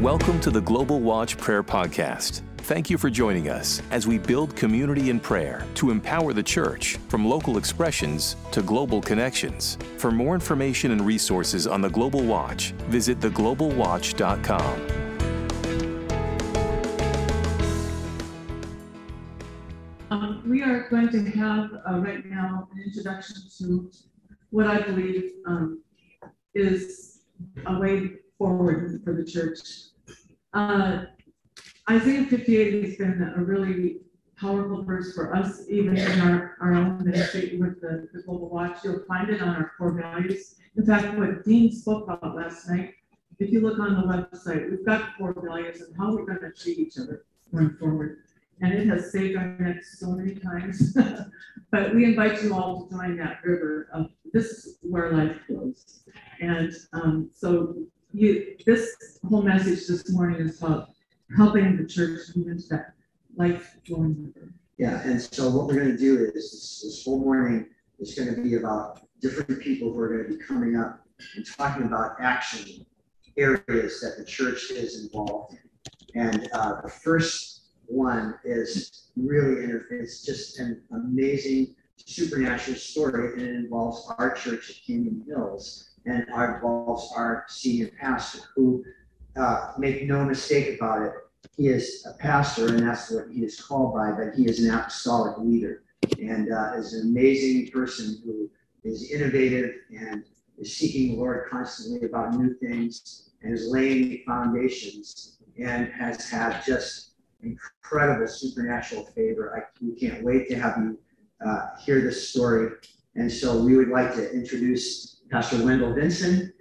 Welcome to the Global Watch Prayer Podcast. Thank you for joining us as we build community in prayer to empower the church from local expressions to global connections. For more information and resources on the Global Watch, visit theglobalwatch.com. Um, we are going to have uh, right now an introduction to what I believe um, is a way forward for the church. Uh, Isaiah 58 has been a really powerful verse for us, even in our, our own ministry with the, the Global Watch. You'll find it on our core values. In fact, what Dean spoke about last night, if you look on the website, we've got core values and how we're going to treat each other going forward. And it has saved our necks so many times. but we invite you all to join that river of this is where life flows. And um, so you, this whole message this morning is about helping the church move into that life flowing river. Yeah, and so what we're gonna do is, this, this whole morning is gonna be about different people who are gonna be coming up and talking about action areas that the church is involved in. And, uh, the first one is really, it's just an amazing supernatural story, and it involves our church at Canyon Hills, and our senior pastor, who, uh, make no mistake about it, he is a pastor, and that's what he is called by, but he is an apostolic leader, and uh, is an amazing person who is innovative and is seeking the Lord constantly about new things, and is laying foundations, and has had just incredible supernatural favor. I, we can't wait to have you uh, hear this story. And so we would like to introduce Pastor Wendell Vinson,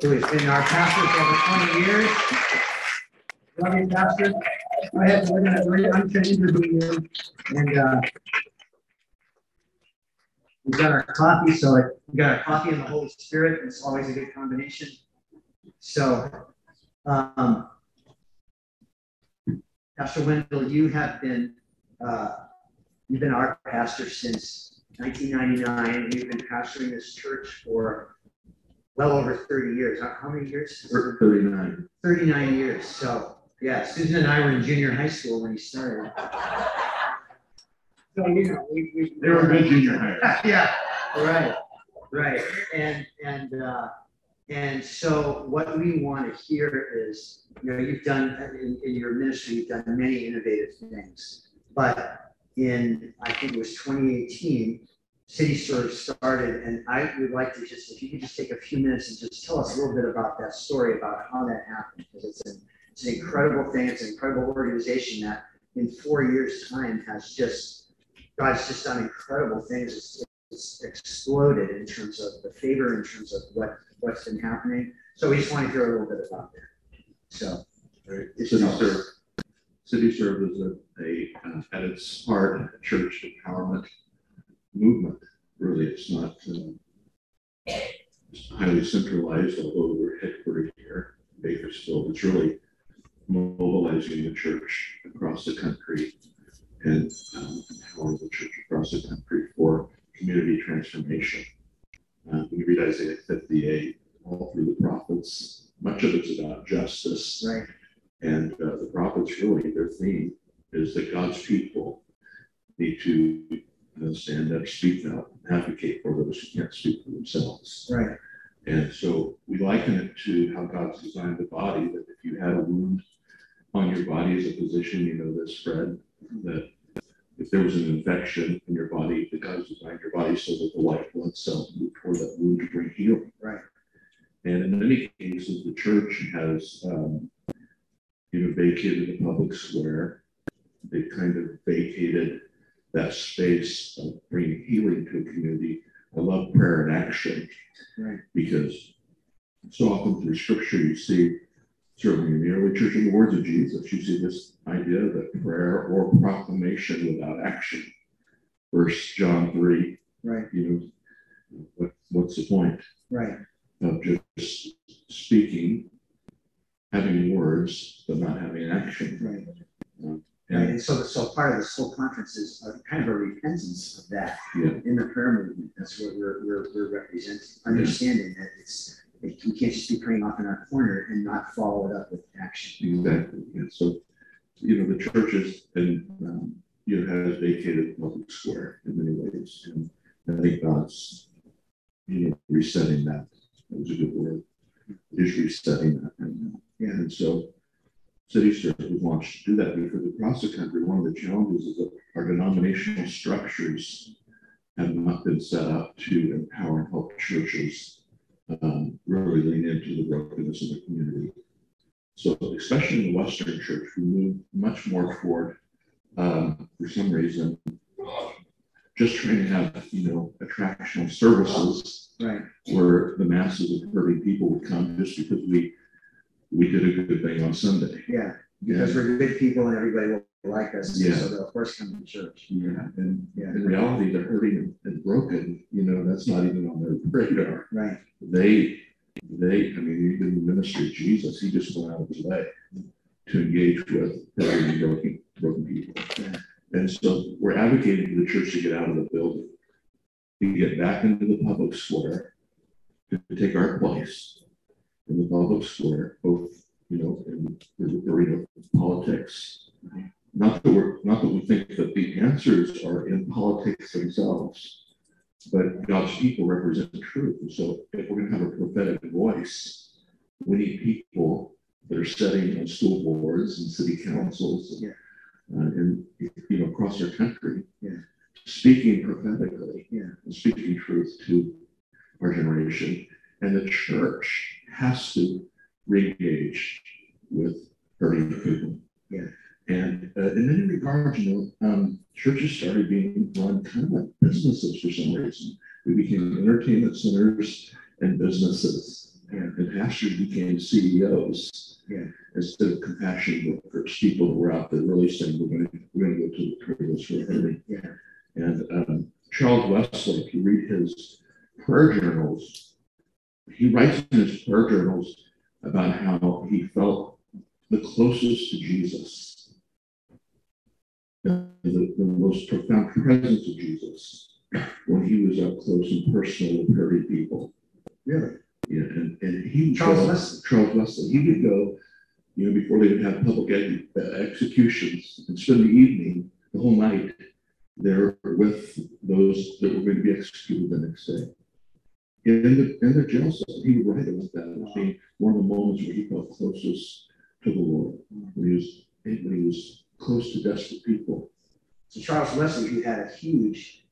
who has been our pastor for over 20 years. Love you, Pastor. Ahead, we're gonna, we're, I'm gonna interview you. And, uh, we've got our coffee, so it- we got our coffee and the Holy Spirit. It's always a good combination. So, um, Pastor Wendell, you have been, uh, you've been our pastor since 1999. You've been pastoring this church for well over 30 years. How how many years? Thirty-nine. 39 years. So, yeah, Susan and I were in junior high school when he started. So, you know, we, we. They were good junior hires. Yeah, right, right. And, and, uh, and so what we want to hear is, you know, you've done, in, in your ministry, you've done many innovative things. But in, I think it was twenty eighteen, City Serve started, and I would like to just, if you could just take a few minutes and just tell us a little bit about that story, about how that happened, because it's an, it's an incredible thing, it's an incredible organization that in four years' time has just, God's just done incredible things. It's, it's exploded in terms of the favor, in terms of what, what's been happening. So we just want to hear a little bit about that. So. Right. It's City. Serve. Serve is a, a, uh, at its heart, church empowerment movement. Really, it's not, it's highly centralized, although we're headquartered here in Bakersfield. It's really mobilizing the church across the country and um, empowering the church across the country for community transformation. Uh, you read Isaiah 58, all through the prophets, much of it's about justice. Right, And uh, the prophets really, their theme is that God's people need to uh, stand up, speak out, advocate for those who can't speak for themselves. right, And so we liken it to how God's designed the body, that if you had a wound on your body as a physician, you know this, Fred, that if there was an infection in your body, that God's designed your body so that the white blood cells move toward that wound to bring healing. right, And in many cases, the church has, um, you know, vacated the public square. They kind of vacated that space of bringing healing to a community. I love prayer and action right, because so often through scripture, you see, certainly in the early church in the words of Jesus, you see this idea that prayer or proclamation without action. First John three, right, you know, what, what's the point? right, of just speaking, having words, but not having action. right. Um, Right, And, so, so part of this whole conference is a kind of a repentance of that yeah, in the prayer movement. That's what we're, we're, we're representing, understanding that it's, we can't just be praying off in our corner and not follow it up with action. Exactly, yeah, so, you know, the churches and, um, you know, has vacated public square in many ways, and I think God's, you know, resetting that, that was a good word, is resetting that, and, uh, Yeah. and so City Serve was launched to do that, because across the country, one of the challenges is that our denominational structures have not been set up to empower and help churches um, really lean into the brokenness of the community. So especially in the Western church, we move much more toward, um, for some reason, just trying to have, you know, attractional services Right, where the masses of hurting people would come just because we, we did a good thing on Sunday. yeah, because we're good people and everybody will like us, Yeah. so they'll of course come to church. Yeah, and Yeah. in reality, they're hurting and broken, you know, that's not even on their radar. Right, They, they, I mean, even the ministry of Jesus, he just went out of his way to engage with hurting and broken, broken people. Yeah. And so we're advocating for the church to get out of the building, to get back into the public square, to take our place in the public square, both, you know, in the arena of politics. Not that we're, not that we think that the answers are in politics themselves, but God's people represent the truth. And so if we're gonna have a prophetic voice, we need people that are sitting on school boards and city councils. Yeah. Uh, and, you know, across our country. Yeah. Speaking prophetically. Yeah. And speaking truth to our generation. And the church has to re-engage with hurting people. Yeah. And uh, in many regards, you know, um, churches started being run kind of like businesses for some reason. We became entertainment centers and businesses. Yeah. And pastors became CEOs. Yeah. Instead of compassion workers, people that were out there really saying, we're gonna, we're gonna go to the criminals for hurting. yeah, And um, Charles Wesley, if you read his prayer journals, he writes in his prayer journals about how he felt the closest to Jesus, the, the, the most profound presence of Jesus when he was up close and personal with hurting people. really, Yeah, and, and he Charles go- Wesley. Charles Wesley, he would go, you know, before they would have public uh, executions and spend the evening, the whole night there with those that were going to be executed the next day. In the, in the jail cell, he would write about that as being one of the moments where he felt closest to the Lord. When he was, when he was close to desperate people. So Charles Wesley, who had a huge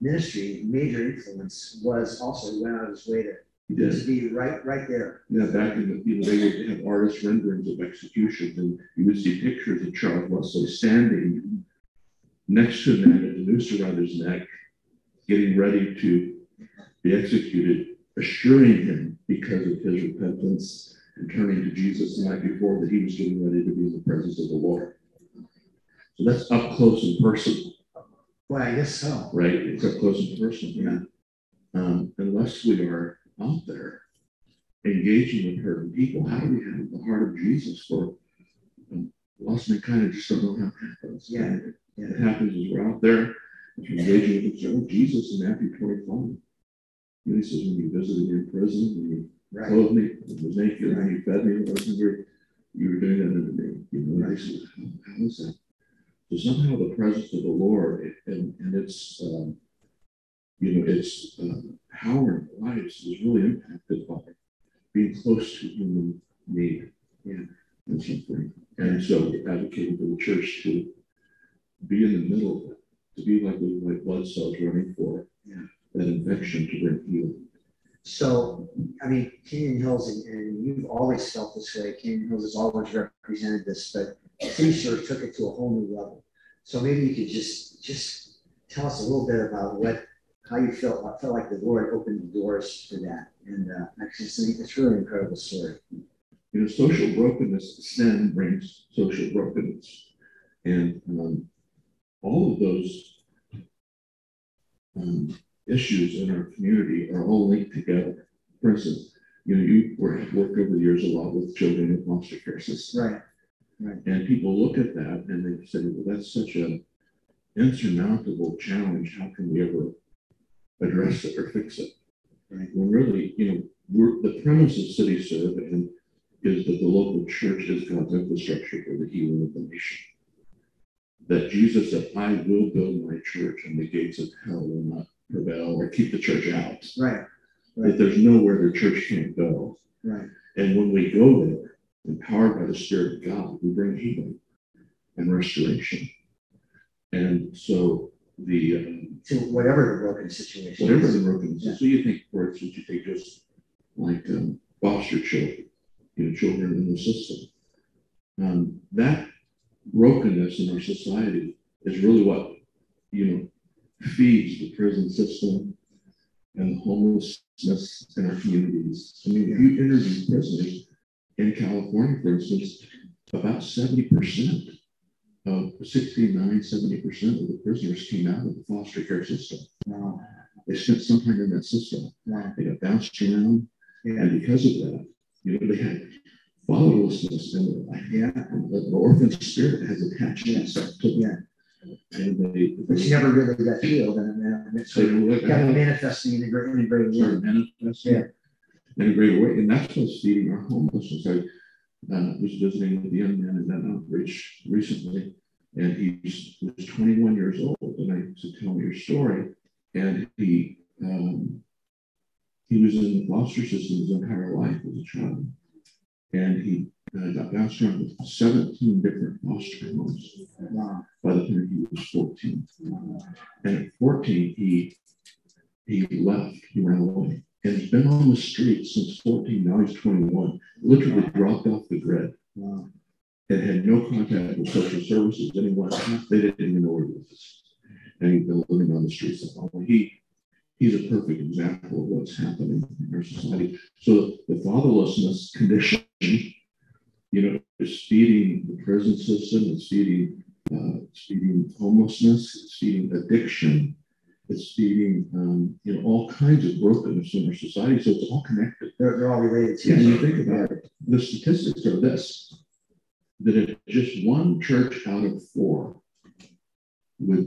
ministry, major influence, was also he went out of his way to, He did. to be right, right there. Yeah, back in the, you know, they would have artist renderings of executions, and you would see pictures of Charles Wesley standing next to a man with a noose around his neck, getting ready to be executed, assuring him because of his repentance and turning to Jesus the night before that he was getting ready to be in the presence of the Lord. So that's up close and personal, Boy, I guess so. right? It's up close and personal. Yeah. Um, unless we are out there engaging with hurting people, how do we have the heart of Jesus for um, lost kind of just don't know how it happens. Yeah, yeah. What happens is we're out there, engaging with oh, Jesus in Matthew 25. He says, when you visited me in prison, when you Right, clothed me, when was naked, when you fed me, when I was hungry, you were doing that unto me. You know, and I said, how, how is that? So somehow the presence of the Lord and, and its, um, you know, its um, power in lives is really impacted by being close to human need Yeah. and suffering. And so advocating for the church to be in the middle of it, to be like the white blood cells running for Yeah. That infection to healing. So, I mean, Canyon Hills, and, and you've always felt this way, Canyon Hills has always represented this, but City Serve took it to a whole new level. So maybe you could just, just tell us a little bit about what, how you felt, I felt like the Lord opened the doors for that. And, uh, actually, it's, it's really an incredible story. You know, social brokenness, sin brings social brokenness. And um, all of those um, issues in our community are all linked together. For instance, you know, you work, worked over the years a lot with children in foster care systems. Right, And people look at that and they say, well, that's such an insurmountable challenge. How can we ever address it or fix it? Right. When really, you know, we're, the premise of City Serve and is that the local church is God's infrastructure for the healing of the nation. That Jesus said, I will build my church and the gates of hell will not prevail or keep the church out. Right, That there's nowhere the church can't go. right. And when we go there, empowered by the Spirit of God, we bring healing and restoration. And so the, um, To whatever the broken situation whatever is. the broken, so you think, for instance, you take just like um, foster children, you know, children in the system. Um, that brokenness in our society is really what, you know, feeds the prison system and homelessness in our communities. I mean, if you interview prisoners in California, for instance, about seventy percent of 69, 70 percent of the prisoners came out of the foster care system. Wow, They spent some time in that system. wow, They got bounced around, yeah, and because of that, you know, they had fatherlessness in their life. yeah, And the the orphan spirit has attached itself to yeah. And. But you never really got healed and it's So sort of you look got manifesting in a great, in a great way. manifesting in a greater way, and that's what's feeding our homelessness. I uh, was visiting with a young man in that outreach recently, and he's, he was twenty-one years old, and I said, tell me your story. And he, um, he was in the foster system his entire life as a child. And he uh, got bounced around with seventeen different foster homes Wow, by the time he was fourteen. And at fourteen, he, he left, he ran away. And he's been on the street since fourteen, now he's twenty-one, literally dropped off the grid wow, and had no contact with social services, anyone, they didn't even know where he was. And he's been living on the streets. He, he's a perfect example of what's happening in our society. So the fatherlessness condition, you know, is feeding the prison system, it's feeding, uh, it's feeding homelessness, it's feeding addiction, it's feeding, um, you know, all kinds of brokenness in our society. So it's all connected. they're, they're all related to. Yeah, you think about it, the statistics are this, that if just one church out of four would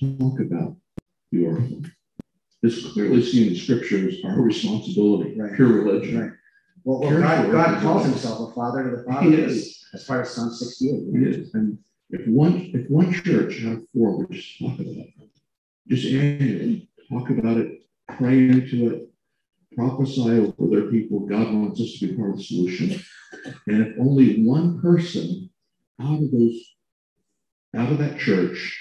talk about the orphan, it's clearly seen in the scriptures our responsibility, Right. pure religion. Right. Well, well, God, God calls himself a father to the father. He is, As part of Psalm sixty-eight. he is, and if one, if one church out of four would just talk about it, just annually, talk about it, pray into it, prophesy over their people, God wants us to be part of the solution. And if only one person out of those, out of that church,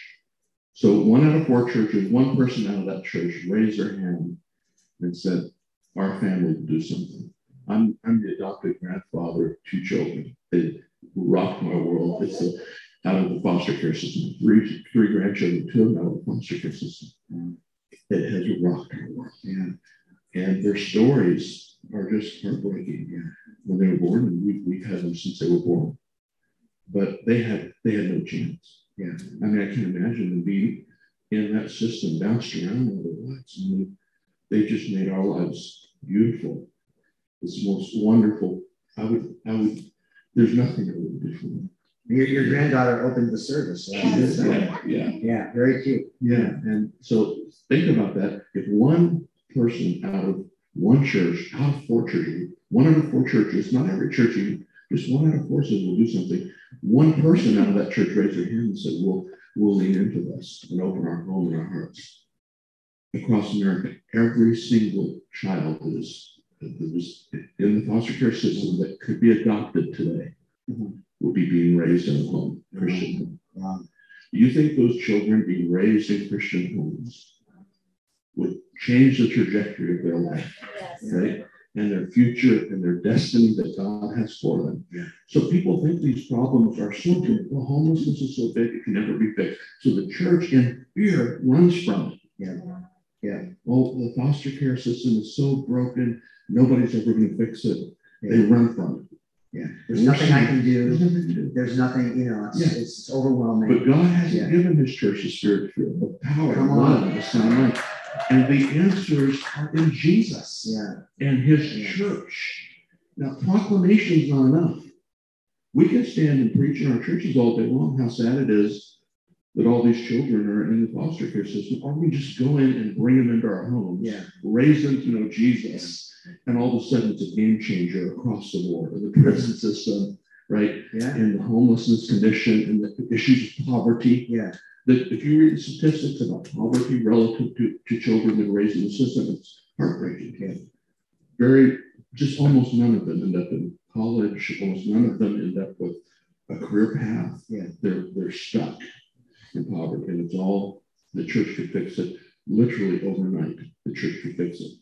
so one out of four churches, one person out of that church raised their hand and said, our family will do something. I'm, I'm the adopted grandfather of two children. They rocked my world. It's a, out of the foster care system, three, three grandchildren, two of them out of the foster care system. It has rocked my world. Yeah, And their stories are just heartbreaking. When they were born, and we, we've had them since they were born. But they had they had no chance. Yeah. I mean, I can imagine them being in that system, bounced around all their lives. I mean, they just made our lives beautiful. It's the most wonderful. I would, I would, there's nothing I would do for them. your, your granddaughter opened the service. so Yeah, yeah. Yeah, very cute. Yeah, and so think about that. If one person out of one church, out of four churches, one out of four churches, not every church, even, just one out of four says we'll do something. One person out of that church raised their hand and said, we'll, we'll lean into this and open our home and our hearts. Across America, every single child that is, that is in the foster care system that could be adopted today Mhm. will be being raised in a home, Christian home. Wow. Do you think those children being raised in Christian homes would change the trajectory of their life, right? And their future and their destiny that God has for them. Yeah. So people think these problems are so big. Well, homelessness is so big, it can never be fixed. So the church in fear runs from it. Yeah. Yeah. Well, the foster care system is so broken, nobody's ever going to fix it. They run from it. Yeah, there's nothing I can There's do. nothing do. There's nothing, you know, it's, Yeah. it's overwhelming. But God hasn't Yeah. given his church the spirit the power, love, the sound mind. And the answers are in Jesus Yeah, and his Yeah. church. Now, proclamation's not enough. We can stand and preach in our churches all day long how sad it is that all these children are in the foster care system, or we just go in and bring them into our homes, yeah, raise them to know Jesus, And all of a sudden, it's a game changer across the board, in the prison mm-hmm. system, right? Yeah, In the homelessness condition, and the issues of poverty. yeah, That if you read the statistics about poverty relative to, to children that are raised in the system, it's heartbreaking. Yeah. Very, just almost none of them end up in college, almost none of them end up with a career path. Yeah. They're, they're stuck in poverty, and it's all, the church could fix it, literally overnight, the church could fix it.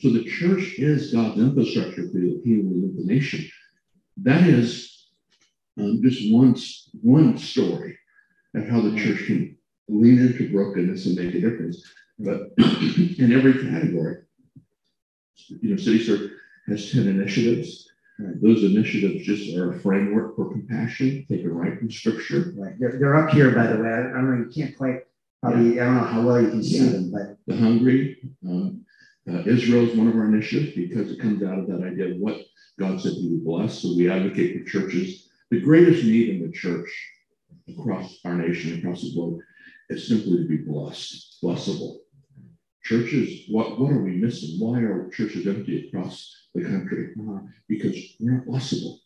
So the church is God's infrastructure for the healing of the nation. That is um, just one, one story of how the church can lean into brokenness and make a difference. But in every category, you know, City Serve has 10 initiatives. Right. Those initiatives just are a framework for compassion, taken right from scripture. right. They're, they're up here, by the way. I I don't know, you can't quite, probably, I don't know how well you can see Yeah. them, but The hungry, um, uh, Israel is one of our initiatives because it comes out of that idea of what God said he would bless. So we advocate for churches. The greatest need in the church across our nation, across the globe, is simply to be blessed, blessable. Churches, what, what are we missing? Why are churches empty across the country? uh, Because we're not blessable.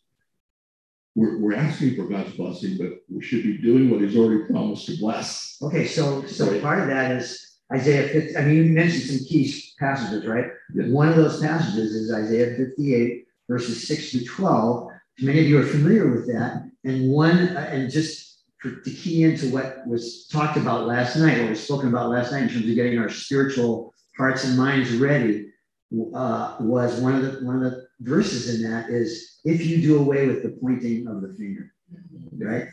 We're, we're asking for God's blessing, but we should be doing what he's already promised to bless. okay, so, so Right. part of that is Isaiah 50, I mean, you mentioned some key passages, right? Yeah. One of those passages is Isaiah 58, verses 6 to 12. Many of you are familiar with that. And one, uh, and just for, to key into what was talked about last night, what was spoken about last night in terms of getting our spiritual hearts and minds ready, uh, was one of the one of the verses in that is if you do away with the pointing of the finger, right?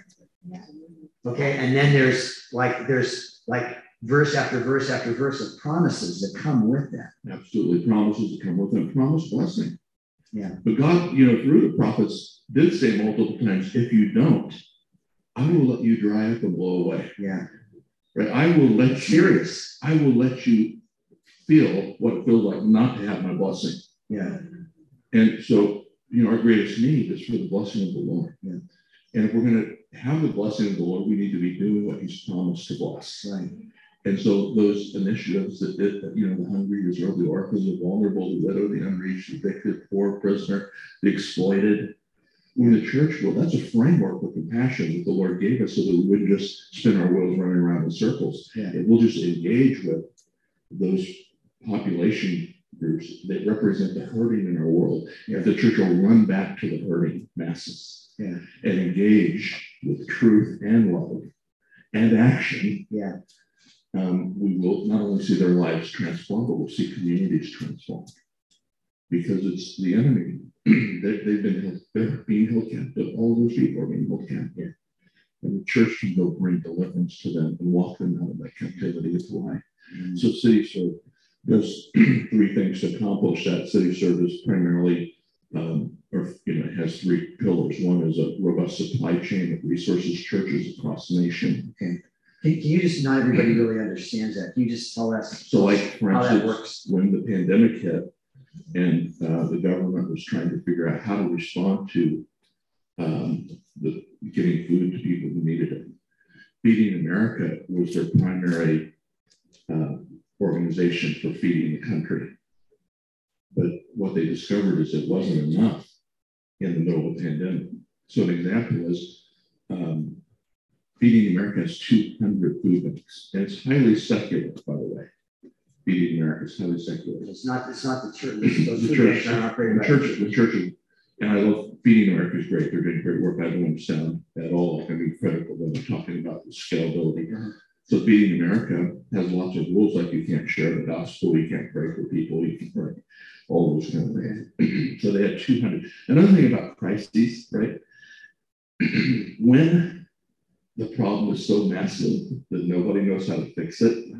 Okay, and then there's like there's like verse after verse after verse of promises that come with that. absolutely promises that come with them, Promise blessing. Yeah. But God, you know, through the prophets did say multiple times, if you don't, I will let you dry up and blow away. Yeah, Right? I will let you, serious. I will let you feel what it feels like not to have my blessing. Yeah, And so, you know, our greatest need is for the blessing of the Lord. Yeah. And if we're going to have the blessing of the Lord, we need to be doing what He's promised to bless. right. And so those initiatives that did, that, you know, the hungry, Israel, the orphan, the vulnerable, the widow, the unreached, the evicted, poor, prisoner, the exploited. When the church, well, that's a framework for compassion that the Lord gave us so that we wouldn't just spin our wheels running around in circles. Yeah. And we'll just engage with those population groups that represent the hurting in our world. If the church will run back to the hurting masses Yeah. and engage with truth and love and action, Yeah, um, we will not only see their lives transformed, but we'll see communities transformed. Because it's the enemy. they, they've been held, they're being held captive. All those people are being held captive. And the church can go bring deliverance to them and walk them out of that captivity. It's why. So city serve does three things to accomplish that. City service primarily, um, or you know, it has three pillars. One is a robust supply chain of resources, churches across the nation. Can, can you just, not everybody really understands that. Can you just tell us So like, for how that instance, works? when the pandemic hit and uh, the government was trying to figure out how to respond to um, the getting food to people who needed it. Feeding America was their primary uh, organization for feeding the country. But what they discovered is it wasn't enough in the middle of a pandemic. So an example is um, Feeding America has 200 food banks, and it's highly secular, by the way. Feeding America is highly secular. It's not, it's not the church, those The church, the church, the church, and I love Feeding America is great. They're doing great work. I don't understand at all. I mean, critical when they're talking about the scalability. So Feeding America has lots of rules, like you can't share the gospel, you can't pray for people, you can't pray, all those kind of things. So they had two hundred. Another thing about crises, right? When the problem is so massive that nobody knows how to fix it,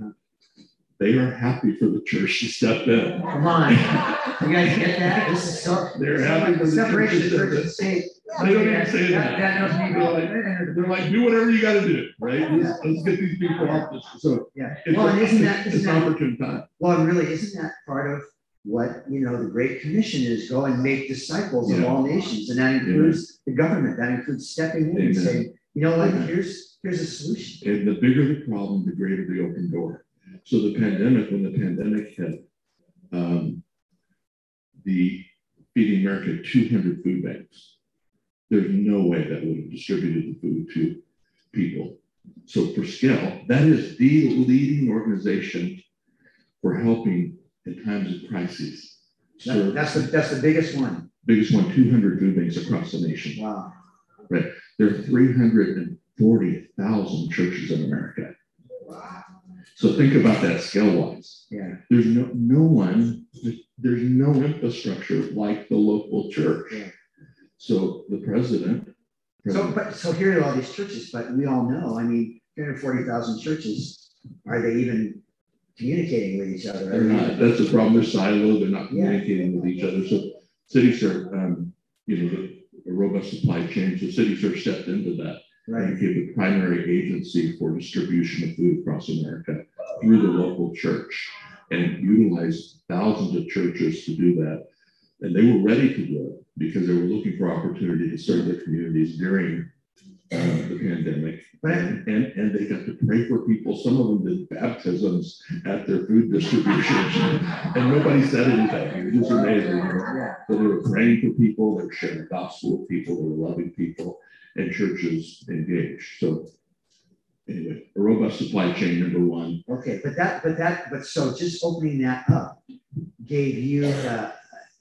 they are happy for the church to step in. Come on, you guys get that? This is so. They're happy for the Separation of church to step in. and state. They don't even say that. That doesn't even go. Yeah, They're like, do whatever you gotta do, right? Let's, let's get these people off this. So it's, well, a- isn't that, it's an opportune time. well, and really, isn't that part of what, you know, the Great Commission is, go and make disciples of all nations, and that includes the government, that includes stepping in and saying, you know like here's, here's a solution. And the bigger the problem, the greater the open door. So the pandemic, when the pandemic hit, um, the Feeding America 200 food banks. There's no way that would have distributed the food to people. So for scale, that is the leading organization for helping in times of crises. So That- That's the, that's the biggest one. biggest one, 200 food banks across the nation. Wow. There are 340,000 churches in America. So think about that scale wise. Yeah. There's no, no one, there's no infrastructure like the local church. Yeah. So the president. So, but, so here are all these churches, but we all know, I mean, three hundred forty thousand churches, are they even communicating with each other? They're not, that's the problem, they're siloed, they're not Yeah. communicating with each other, so City Serve, um, you know, a robust supply chain, so City Serve stepped into that. Right, And became the primary agency for distribution of food across America through the local church. And utilized thousands of churches to do that. And they were ready to do it because they were looking for opportunity to serve their communities during the pandemic. And, and, they got to pray for people. Some of them did baptisms at their food distributions. And nobody said anything. It was amazing. yeah, So they were praying for people, they were sharing the gospel with people, they were loving people, and churches engaged. So anyway, a robust supply chain, number one. okay, but that, but that, but so just opening that up gave you, uh,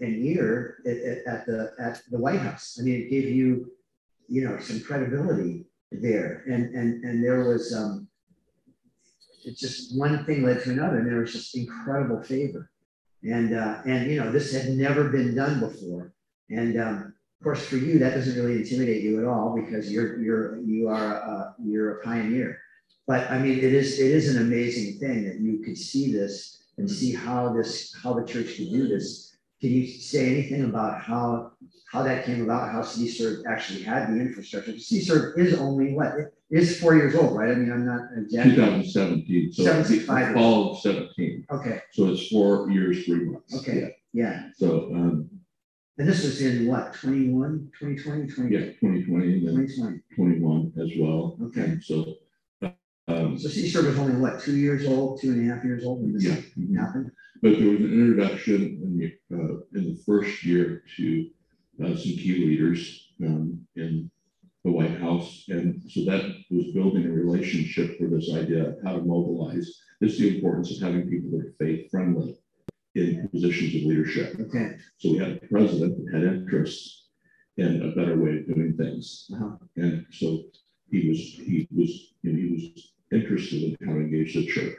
an ear at, at the, at the White House. I mean, it gave you, you know, some credibility there, and, and, and there was, um, it's just one thing led to another, and there was just incredible favor. And, uh, and, you know, this had never been done before. And, um, of course, for you, that doesn't really intimidate you at all because you're, you're, you are, uh, you're a pioneer. But I mean, it is, it is an amazing thing that you could see this and see how this, how the church could do this. Can you say anything about how, how that came about, how CityServe actually had the infrastructure? CityServe is only what, it is four years old, right? I mean, I'm not thousand seventeen, so Seven, the six, five years. fall of seventeen, Okay, so it's four years, three months. Okay. Yeah. yeah. So, um, And this was in what, 21, 2020, 20 yeah, twenty twenty and then 2020? twenty-one as well. Okay. And so, um, So was only what, two years old, two and a half years old when this yeah. happened? But there was an introduction in the, uh, in the first year to, uh, some key leaders, um, in the White House. And so that was building a relationship for this idea of how to mobilize. This is the importance of having people that are faith friendly in positions of leadership. Okay, So we had a president that had interest in a better way of doing things. uh-huh, And so he was, he was, you know, he was interested in how to engage the church.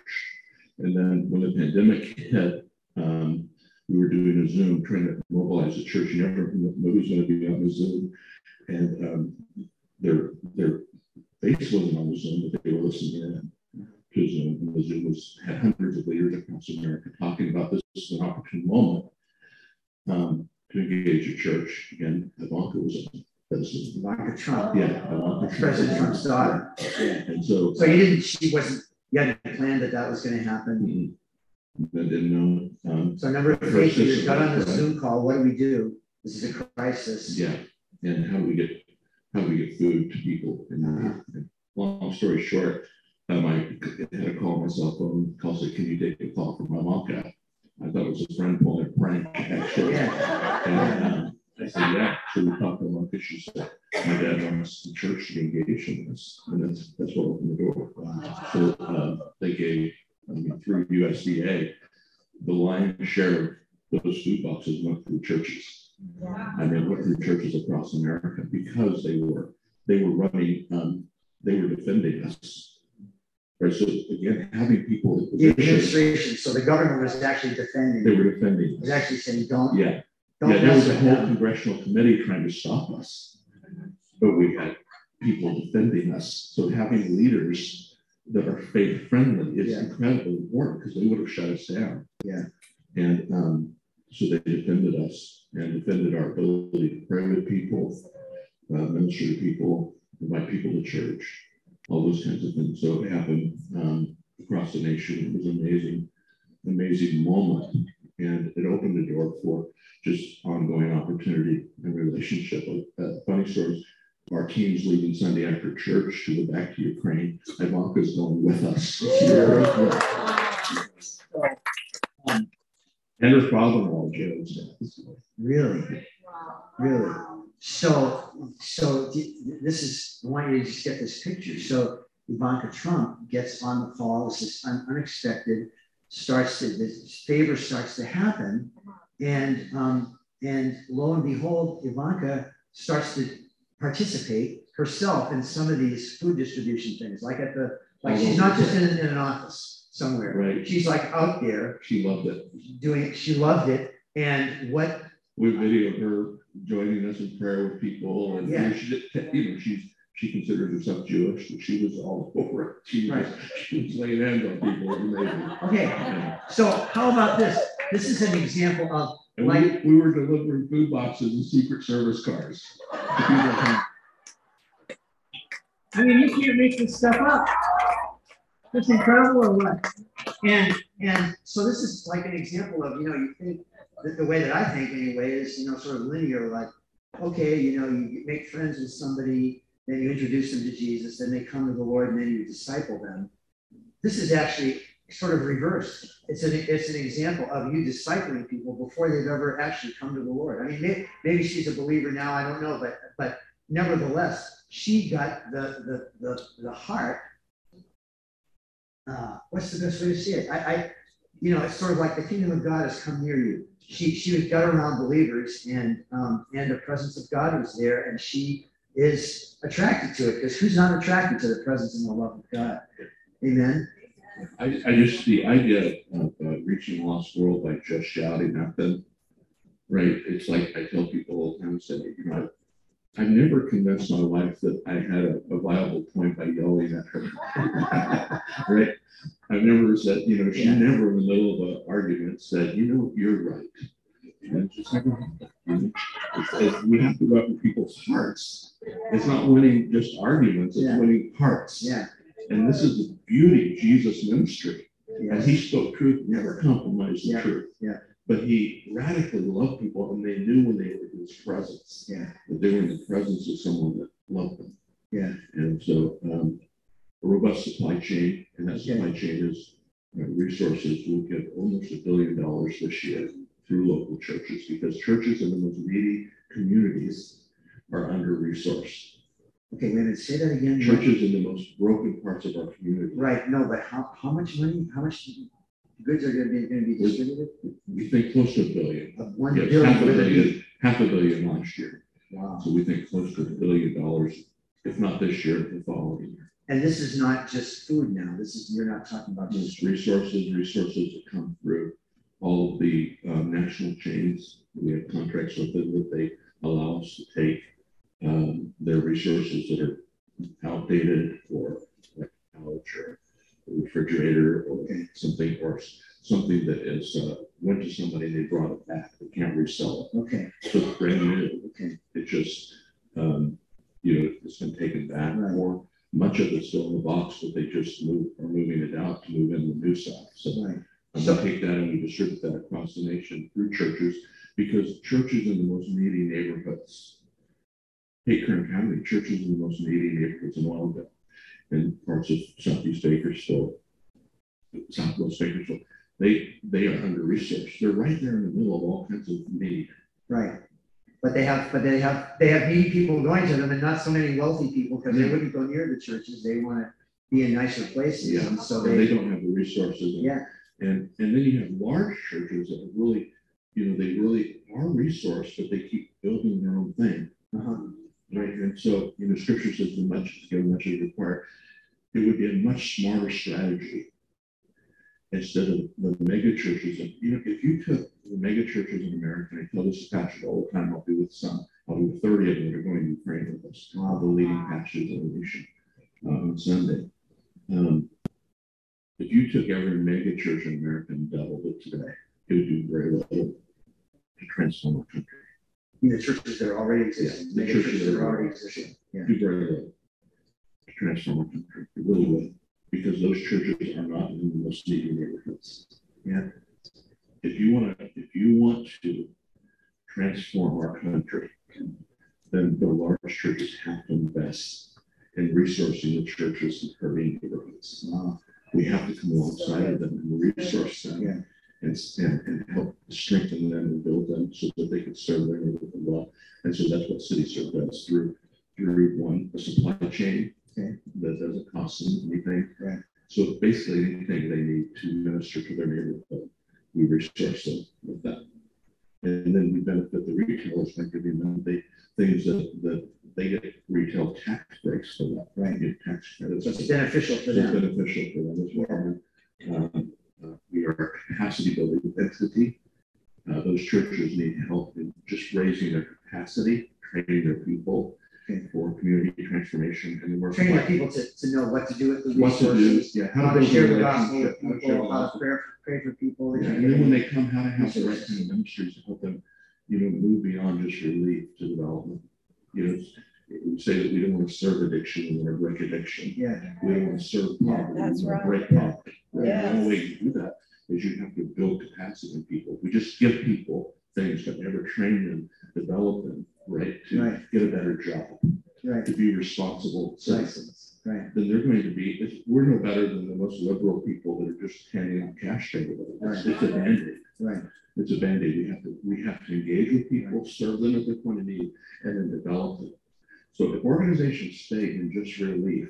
And then when the pandemic hit, um, we were doing a Zoom, trying to mobilize the church. You never, knew nobody's gonna be on the Zoom. And, um, their, their face wasn't on the Zoom, but they were listening in to Zoom. And the Zoom was, had hundreds of leaders across America talking about this as an opportune moment um, to engage the church. And Ivanka was on. Ivanka Trump. Yeah. Ivanka President Trump's daughter. And so So you didn't, she wasn't, you hadn't planned that that was gonna happen? mm, I didn't know, um, So number three, leaders got on the Zoom call, what do we do? This is a crisis. yeah, and how do we get, how do we get food to people? And, uh, long story short, um, I had a call on my cell phone, call said, can you take a call from my mom? I thought it was a friend pulling a prank, actually. Yeah, And, um, I said, yeah, so we talked to her, because she said, my dad wants the church to engage in this, and that's, that's what opened the door. So, uh, they gave, I mean, through USDA, the lion's share of those food boxes went through churches. And they went through churches across America because they were, they were running, um, they were defending us. Right, so again, having people in the administration, so the government was actually defending, they were defending us. actually saying, don't, Yeah, don't yeah, there was a whole congressional committee trying to stop us. But we had people defending us. So having leaders that are faith friendly is Yeah. incredibly important because they would have shut us down. Yeah. And um, so they defended us and defended our ability to pray with people, uh, minister to people, invite people to church, all those kinds of things. So it happened um, across the nation. It was amazing, amazing moment. And it opened the door for just ongoing opportunity and relationship. Uh, funny stories. Our team's leaving Sunday after church to go back to Ukraine. Ivanka's going with us. And her father-in-law, Joe's. Really? Really? So, so this is, I want you to just get this picture. So Ivanka Trump gets on the call, this is unexpected, starts to, this favor starts to happen. And, um, and lo and behold, Ivanka starts to participate herself in some of these food distribution things, like at the, like she's not just in, in an office somewhere. Right. She's like out there She loved it. doing it. She loved it. And what We videoed her joining us in prayer with people and you know, Yeah. she you know, she's, she considered herself Jewish, but she was all over it. She was, Right. she was laying hands on people. Amazing. Okay, Yeah. so how about this? This is an example of, And we, we were delivering food boxes and Secret Service cars. I mean, you can't make this stuff up. It's incredible or what? And, and so this is like an example of, you know, you think, the, the way that I think anyway is, you know, sort of linear, like, okay, you know, you make friends with somebody, then you introduce them to Jesus, then they come to the Lord, and then you disciple them. This is actually sort of reversed. It's an, it's an example of you discipling people before they've ever actually come to the Lord. I mean, maybe, she's a believer now, I don't know, but, but nevertheless, she got the, the, the, the heart. Uh, what's the best way to see it? I, I, you know, it's sort of like the kingdom of God has come near you. She, she was got around believers and, um, and the presence of God was there and she is attracted to it because who's not attracted to the presence and the love of God? Amen. I, I just, the idea of uh, reaching lost world by just shouting at them, right? It's like I tell people all the time, say, you know, I've never convinced my wife that I had a, a viable point by yelling at her. Right? I've never said, you know, she Yeah. never in the middle of an argument said, you know, you're right. And it's just never happened, you know? It's- it's- we have to go after people's hearts. It's not winning just arguments, it's Yeah. winning hearts. Yeah. And this is the beauty of Jesus' ministry. Yes. he spoke truth, never compromised the Yeah, truth. yeah. But he radically loved people and they knew when they were in his presence. Yeah. That they were in the presence of someone that loved them. Yeah. And so, um, a robust supply chain, and that supply chain is uh, resources. We'll give almost a billion dollars this year through local churches because churches in the most needy communities are under resourced. Okay, wait a minute, say that again. Churches in the most broken parts of our community. Right, no, but how, how much money, how much goods are gonna be, gonna be distributed? We think close to a billion. Of one Yes, billion. half a billion, half a billion last year. Wow, So we think close to a billion dollars, if not this year, the following year. and this is not just food now, this is, you're not talking about Just just, resources, resources that come through all of the um, national chains. We have contracts with them that they allow us to take um, their resources that are outdated or like couch or refrigerator or something, or something that is, uh, went to somebody, they brought it back, they can't resell it. okay, So it's brand new. okay, It just, um, you know, it's been taken back Right. or much of it's still in the box, but they just move, are moving it out to move in the new stuff. So right, Gonna take that and we distribute that across the nation through churches because churches in the most needy neighborhoods. Hey, Kern County, churches in the most needy neighborhoods in Wellville and parts of southeast Bakersfield, southwest Bakersfield, they, they are under resourced. They're right there in the middle of all kinds of need. right. But they have, but they have, they have needy people going to them and not so many wealthy people, because they wouldn't go near the churches, they wanna be in nicer places, Yeah, and so and they they, don't have the resources. yeah, And, and then you have large churches that are really, you know, they really are resourced, but they keep building their own thing. uh-huh, Right, and so, you know, scripture says the much is given, much is required. It would be a much smarter strategy. Instead of the mega churches, and, you know, if you took the mega churches in America, and I tell this to pastors all the time, I'll be with some, I'll be with thirty of them that are going to Ukraine with us, uh, the leading pastors in the nation, uh, on Sunday. Um, If you took every mega church in America and doubled it today, it would do very little to transform our country. the churches that are already existing, Yeah, the churches churches that are already existing, yeah. do very little to transform our country. It really will, because those churches are not in the most needy neighborhoods. Yeah. If you want to, if you want to transform our country, then the large churches have to invest in resourcing the churches in hurting neighborhoods. Wow, We have to come alongside of them and resource them. Yeah. and, and, and help strengthen them and build them so that they can serve their neighborhood well. And so that's what City Serve does through, through one, a supply chain. Okay. That doesn't cost them anything. Right. So basically anything they need to minister to their neighborhood, we resource them with that. And then we benefit the retailers by giving them the things that, that they get retail tax breaks for that. Right. Get tax credits. So it's beneficial for them. It's beneficial for them as well. Um, uh, We are a capacity building entity. Uh, Those churches need help in just raising their capacity, training their people. For community transformation and we're. Training the people to, to know what to do with the What to do, resources, yeah. how to build share the gospel with relationship, how to people, how to gospel. pray, pray for people. Yeah, And then when they come, how to have the right kind of ministries to help them, you know, move beyond just relief to development. You know, we say that we don't want to serve addiction, we want to break addiction. Yeah, We don't want to serve poverty. that's we want to right. Break poverty. And Yes. The only way you do that is you have to build capacity in people. We just give people things, but never train them, develop them, right? To Right. get a better job, right, to be responsible citizens. right, Then they're going to be, it's- we're no better than the most liberal people that are just handing out cash to everybody. It's it's a Band-Aid. right, It's a Band-Aid. We have to, we have to engage with people, serve them at their point of need, and then develop them. So if organizations stay in just relief,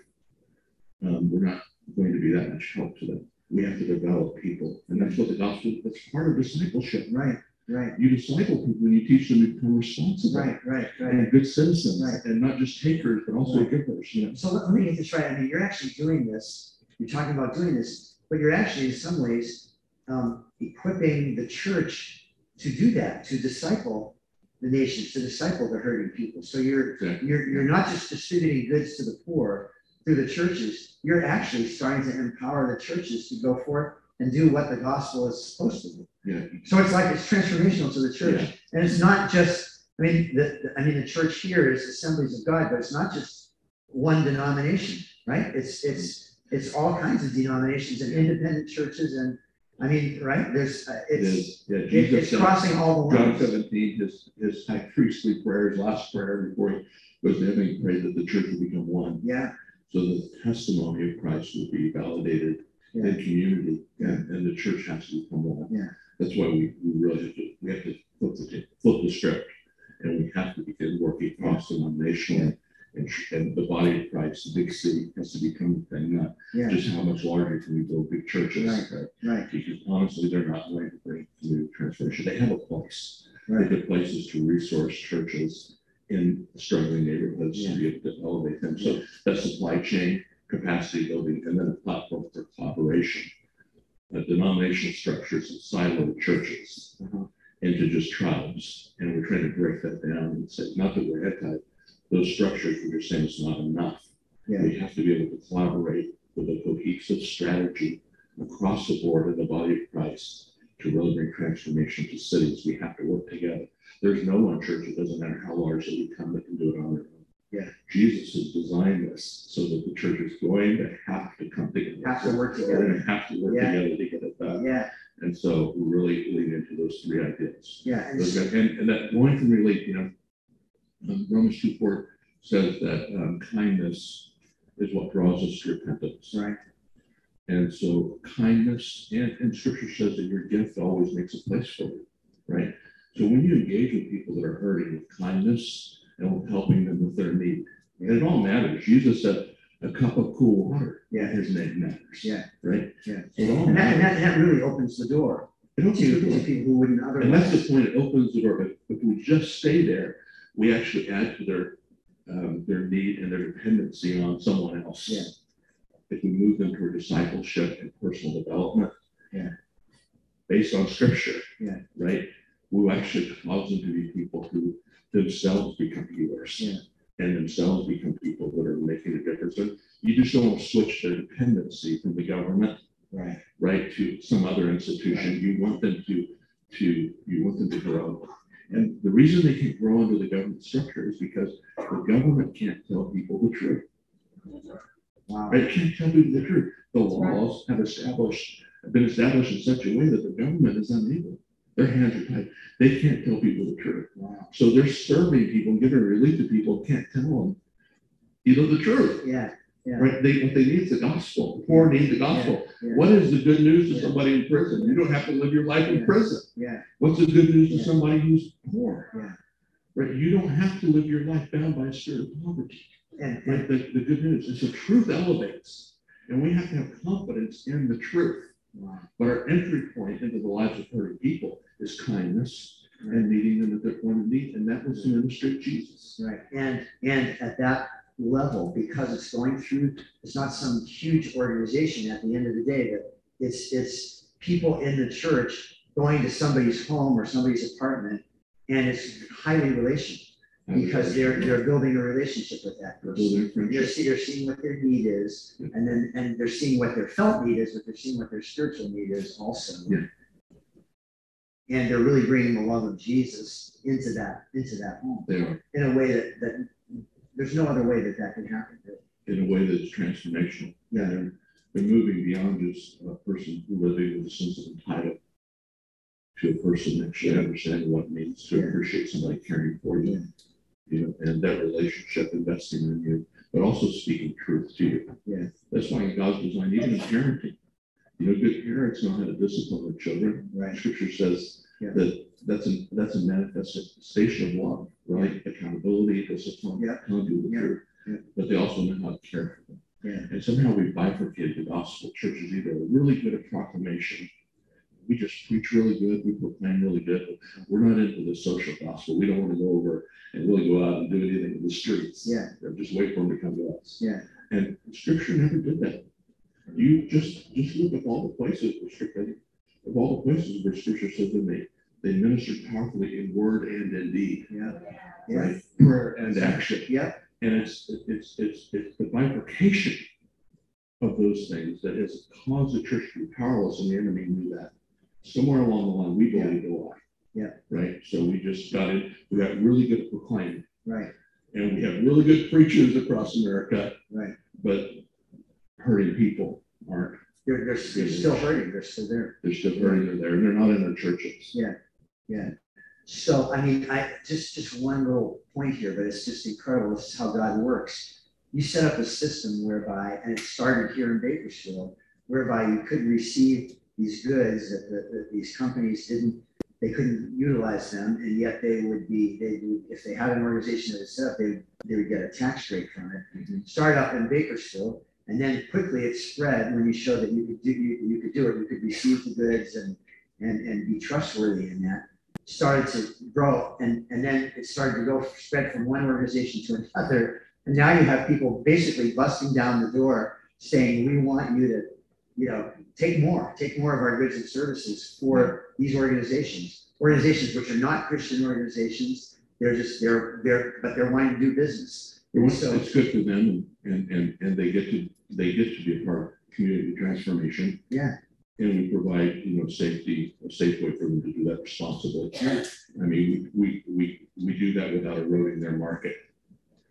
um, we're not going to be that much help to them. We have to develop people, and that's what the gospel, that's part of discipleship. right, right, You disciple people and you teach them to become responsible right, right, right. and good citizens, Right. and not just takers, but also Right. givers, you know? So let, let me get this right. I mean, you're actually doing this, you're talking about doing this, but you're actually in some ways um, equipping the church to do that, to disciple the nations, to disciple the hurting people. So you're, Exactly. you're, you're not just distributing goods to the poor through the churches, you're actually starting to empower the churches to go forth and do what the gospel is supposed to do. Yeah, So it's like it's transformational to the church. And it's not just, I mean, the, the- I mean, the church here is assemblies of God, but it's not just one denomination, right? It's, it's, it's all kinds of denominations and independent churches and, I mean, right, there's, uh, it's, is, yeah. it- it's crossing all the lines. John seventeen, his, his high priestly prayer, his last prayer before he was to heaven, he prayed that the church would become one. Yeah, So the testimony of Christ would be validated in yeah, community and, and the church has to become one. Yeah. That's why we, we really have to, we have to flip the, flip the script. And we have to begin working cross denominationally. And, and the body of Christ, the big city has to become, and not yeah, just how much larger can we build big churches? Right. right, Because honestly, they're not going to bring community transformation. They have a place. They right, have places to resource churches in struggling neighborhoods to be able to elevate them. So that supply chain, capacity building, and then a platform for collaboration. Uh, denominational structures and siloed churches Uh-huh. into just tribes. And we're trying to break that down and say, not that we're anti, those structures, we're just saying it's not enough. yeah, We have to be able to collaborate with a cohesive strategy across the board in the body of Christ to really bring transformation to cities. We have to work together. There's no one church, it doesn't matter how large they become, that can do it on their own. Yeah. Jesus has designed this so that the church is going to have to come together. have to work together. We're together. gonna have to work Yeah. together to get it done. Yeah, And so we really lean into those three ideas. yeah, and guys- And, and that going from relief, you know, um, Romans two four says that um, kindness is what draws us to repentance. right, And so kindness, and, and scripture says that your gift always makes a place for you, right? So when you engage with people that are hurting with kindness and helping them with their need, and it all matters. Jesus said, a cup of cool water, Yeah. his name matters. Yeah. Right? Yeah. So it all and that, and that, that really opens the door It to, opens the door. to people who wouldn't otherwise. And that's the point, it opens the door, but if we just stay there, we actually add to their, um, their need and their dependency on someone else. Yeah. If we move them toward discipleship and personal development. Yeah. Based on scripture. Yeah. Right, we actually cause them to be people who themselves become healers. Yeah. And themselves become people that are making a difference, and you just don't switch their dependency from the government Right, right, to some other institution. You want them to, to, you want them to grow. And the reason they can't grow under the government structure is because the government can't tell people the truth. wow, It can't tell people the truth. The That's right. laws have established, have been established in such a way that the government is unable. Their hands are tied. They can't tell people the truth. wow, So they're serving people, and giving relief to people, can't tell them, you know, the truth. yeah, Yeah. right? They, what they need is the gospel. The poor need the gospel. Yeah, What is the good news to Yeah. somebody in prison? You don't have to live your life in prison. Yeah, What's the good news to somebody who's poor? Yeah. Right? You don't have to live your life bound by a spirit of poverty. Right? The, the good news is the truth elevates. And we have to have confidence in the truth. But our entry point into the lives of hurting people is kindness and meeting them at their point of need. And that was ministry of Jesus. right, and, and at that level, because it's going through, it's not some huge organization at the end of the day, that it's, it's people in the church going to somebody's home or somebody's apartment, and it's highly relational, because they're, they're building a relationship with that person. Building see, they're seeing what their need is, and then, and they're seeing what their felt need is, but they're seeing what their spiritual need is also. Yeah. And they're really bringing the love of Jesus into that, into that home, They are in a way that, that, there's no other way that that can happen. in a way that's transformational. Yeah. And they're, they're moving beyond just a person living with a sense of entitlement to a person that actually understanding what it means to Yeah. appreciate somebody caring for you. You know, and that relationship investing in you, but also speaking truth to you. Yeah. That's why in God's design, even in parenting, you know, good parents know how to discipline their children. Right, Scripture says Yeah. that that's a, that's a manifestation of love, right? Accountability, discipline, Yeah. conduit Yeah. truth. Yeah. But they also know how to care for them. yeah, And somehow we bifurcated the gospel. Churches either are really good at proclamation. We just preach really good, we proclaim really good, but we're not into the social gospel. We don't want to go over and really go out and do anything in the streets. Yeah. Just wait for them to come to us. Yeah. And scripture never did that. You just, just look at all the places where scripture, of all the places where scripture says that they, they ministered powerfully in word and in deed, yeah, yeah, right? Prayer and action. yeah, And it's, it's, it's, it's the bifurcation of those things that has caused the church to be powerless, and the enemy knew that. Somewhere along the line, we believed a lie. Yeah. Right? So we just got it. we got really good at proclaiming, right, and we have really good preachers across America, right. but hurting people aren't. They're, they're, they're still hurting, they're still there. They're still hurting, they're there, and they're not in their churches. Yeah, yeah. So, I mean, I, just, just one little point here, but it's just incredible. This is how God works. You set up a system whereby, and it started here in Bakersfield, whereby you could receive these goods that, the- that these companies didn't, they couldn't utilize them, and yet they would be, they would, if they had an organization that was set up, they, they would get a tax rate from it. Mm-hmm. Started up in Bakersfield, and then quickly it spread when you showed that you could do, you, you could do it, you could receive the goods and, and, and be trustworthy in that started to grow and, and then it started to go spread from one organization to another. And now you have people basically busting down the door saying, we want you to, you know, take more, take more of our goods and services for these organizations. Organizations which are not Christian organizations, they're just, they're, they're, but they're wanting to do business. It's, So- it's good for them, and, and, and they get to, they get to be a part of community transformation. Yeah. And we provide, you know, safety, a safe way for them to do that responsibly. Yeah. I mean, we, we, we, we do that without eroding their market.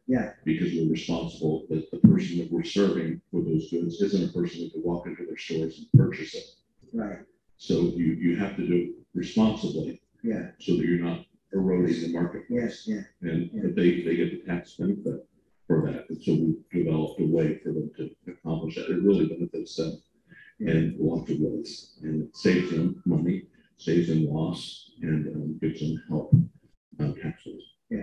Yeah. Because we're responsible, that the person that we're serving for those goods isn't a person that could walk into their stores and purchase it. Right, So you, you have to do it responsibly, yeah, so that you're not eroding the marketplace. yes, yeah, And, Yeah. they, they get the tax benefit for that, and so we've developed a way for them to accomplish that, it really benefits them in lots of ways, and it saves them money, saves them loss, and, um, gives them help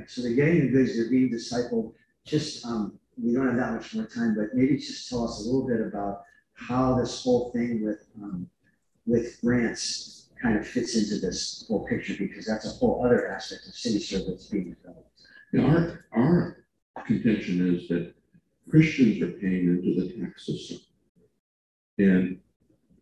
So they're getting the goods, they're being discipled. Just, um, we don't have that much more time, but maybe just tell us a little bit about how this whole thing with, um, with grants kind of fits into this whole picture, because that's a whole other aspect of City Serve's being developed. Our, our contention is that Christians are paying into the tax system. And,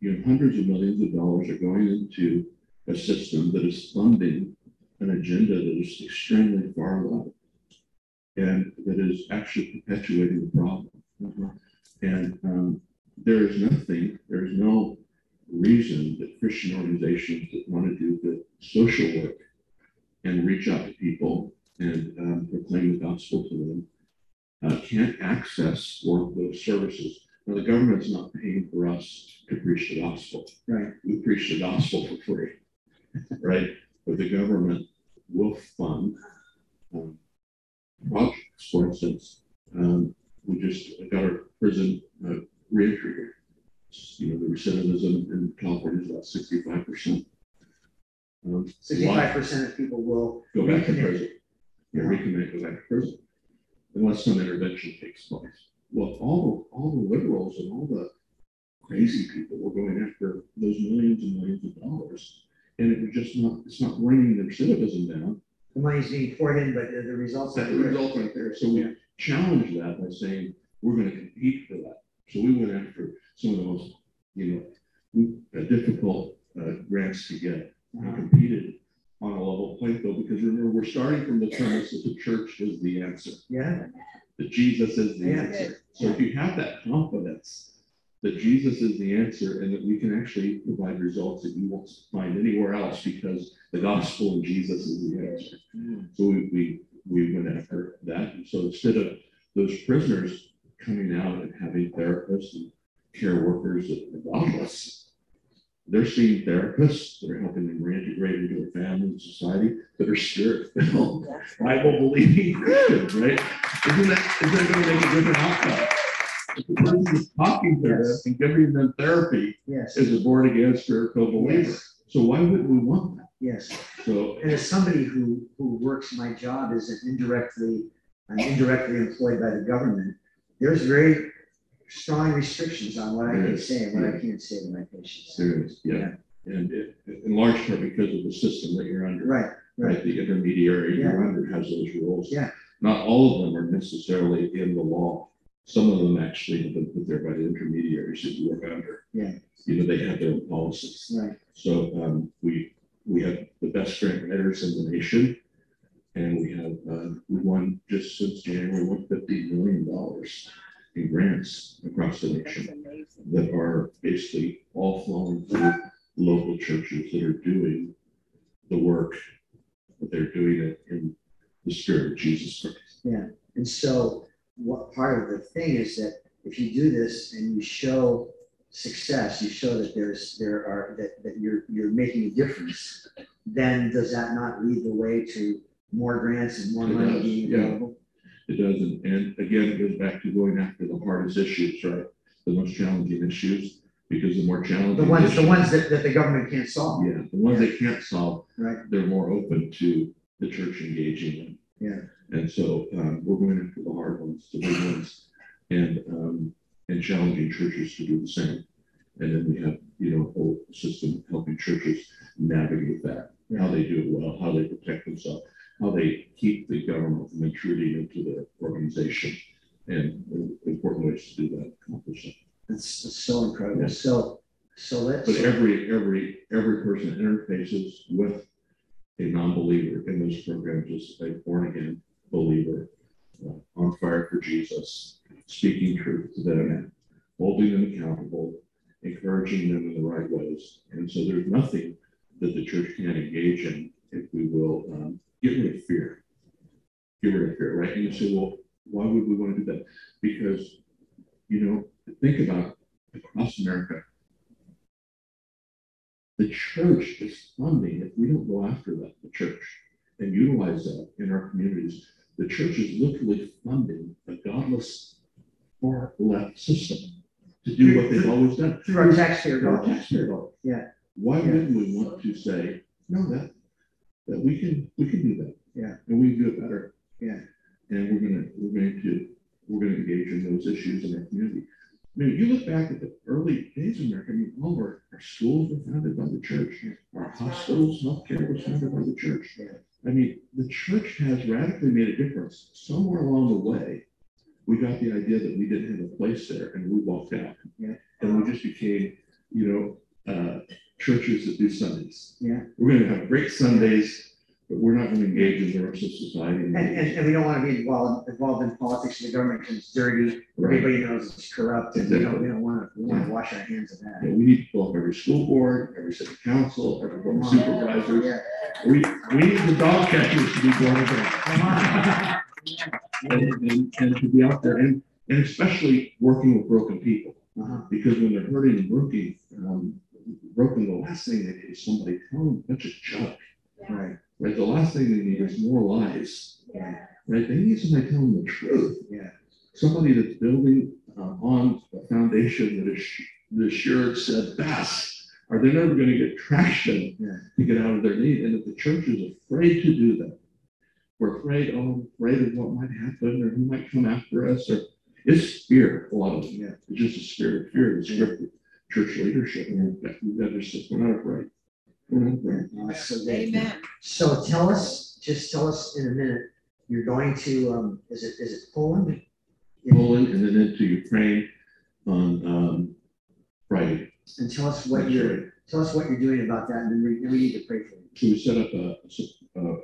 you know, hundreds of millions of dollars are going into a system that is funding an agenda that is extremely far left. And that is actually perpetuating the problem. And, um, there is nothing, there is no reason that Christian organizations that want to do the social work and reach out to people and um, proclaim the gospel to them uh, can't access one of those services. Now, the government's not paying for us to preach the gospel. Right, We preach the gospel for free, right? But the government will fund um, projects. For instance, um, we just got our prison uh, reentry rate. You know, the recidivism in California is about sixty-five percent. Um, Sixty-five percent of people will Go back to prison. Yeah, recommit, go back to prison. Unless some intervention takes place. Well, all, all the liberals and all the crazy people were going after those millions and millions of dollars. And it was just not, it's not bringing the recidivism down. The money's being poured in, but the the results. That the result right there. So we challenged that by saying, we're gonna compete for that. So we went after some of the most, you know, uh, difficult uh, grants to get and Uh-huh. competed on a level playing field, because remember, we're starting from the premise that the church is the answer, Yeah, that Jesus is the Yeah. answer. So if you have that confidence that Jesus is the answer and that we can actually provide results that you won't find anywhere else because the gospel and Jesus is the answer. So we, we, we went after that. And so instead of those prisoners coming out and having therapists and care workers are godless, they're seeing therapists that are helping them reintegrate into their family and society that are spirit filled, Bible believing Christians, right? Isn't that, isn't that going to make a different outcome? If the person is talking to them Yes. and giving them therapy yes, is a born again spirit filled believer. So why wouldn't we want that? yes. So And as somebody who, who works, my job is indirectly, I'm indirectly employed by the government. There's very strong restrictions on what I can say and what I can't say to my patients. Serious, yeah. And it, in large part because of the system that you're under. Right, right, the intermediary Yeah. you're under has those rules. Yeah. Not all of them are necessarily in the law. Some of them actually have been put there by the intermediaries that you work under. Yeah. You know, they have their own policies. right. So, um, we, we have the best grant writers in the nation. And we have, uh, we won just since January, one fifty million dollars in grants across the nation that are basically all flowing through local churches that are doing the work, but they're doing it in the spirit of Jesus Christ. Yeah, and so what part of the thing is that if you do this and you show success, you show that there's, there are, that, that you're, you're making a difference, then does that not lead the way to more grants and more It money does, being yeah. available? It doesn't, and again, it goes back to going after the hardest issues, right? The most challenging issues, because the more challenging. The ones, the ones that, that the government can't solve, Yeah, the ones they can't solve, right? they're more open to the church engaging in. Yeah. And so, um, we're going after the hard ones, the big ones, and, um, and challenging churches to do the same. And then we have, you know, a whole system helping churches navigate that, how they do it well, how they protect themselves, how they keep the government from intruding into their organization, and the important ways to do that, accomplish that. It's it's so incredible. Yeah. So, so let's. But every, every, every person interfaces with a non-believer in those programs is a born again believer, uh, on fire for Jesus, speaking truth to them, holding them accountable, encouraging them in the right ways. And so there's nothing that the church can't engage in if we will, um, get rid of fear. Get rid of fear, right? And you say, well, why would we want to do that? Because, you know, think about across America, the church is funding, if we don't go after that, the church, and utilize that in our communities, the church is literally funding a godless far left system to do what they've always done. Through our taxpayer dollars. taxpayer dollars. Yeah. Why Yeah. wouldn't we want to say, no, that, that we can, we can do that. Yeah. And we can do it better. Yeah. And we're gonna, we're going to, we're gonna engage in those issues in our community. I mean, you look back at the early days of America, I mean, all our, our schools were founded by the church. Our hospitals, healthcare was founded by the church. I mean, the church has radically made a difference. Somewhere along the way, we got the idea that we didn't have a place there and we walked out. Yeah. And we just became, you know, uh, churches that do Sundays. Yeah. We're gonna have great Sundays, but we're not gonna engage in the rest of society. And, and, and we don't want to be involved, involved in politics of the government because it's dirty. Right. Everybody knows it's corrupt and we don't, we don't want to, we want to wash our hands of that. Yeah, we need to fill up every school board, every city council, every board of supervisors. Yeah. We, we need the dog catchers to be born again. Come on. And, and, and to be out there and, and especially working with broken people. Uh-huh. Because when they're hurting and broken, um, broken, the last thing they need is somebody telling them a bunch of Right, right? The last thing they need is more lies, right, right? They need somebody telling the truth. yeah, Somebody that's building uh, on a foundation that is, the assured said best. Are they never going to get traction Yeah. to get out of their need? And if the church is afraid to do that, we're afraid, oh, afraid of what might happen or who might come after us, or it's fear. A lot of it. Yeah. It's just a spirit of fear, the spirit of church leadership. And we've got- we've got to say, we're not afraid. We're not afraid. Uh, So good. Amen. So tell us, just tell us in a minute, you're going to, um, is it, is it Poland? Poland and then into Ukraine on um, Friday. And tell us what you're, tell us what you're doing about that, and then we, then we need to pray for you. So we set up a, uh, uh,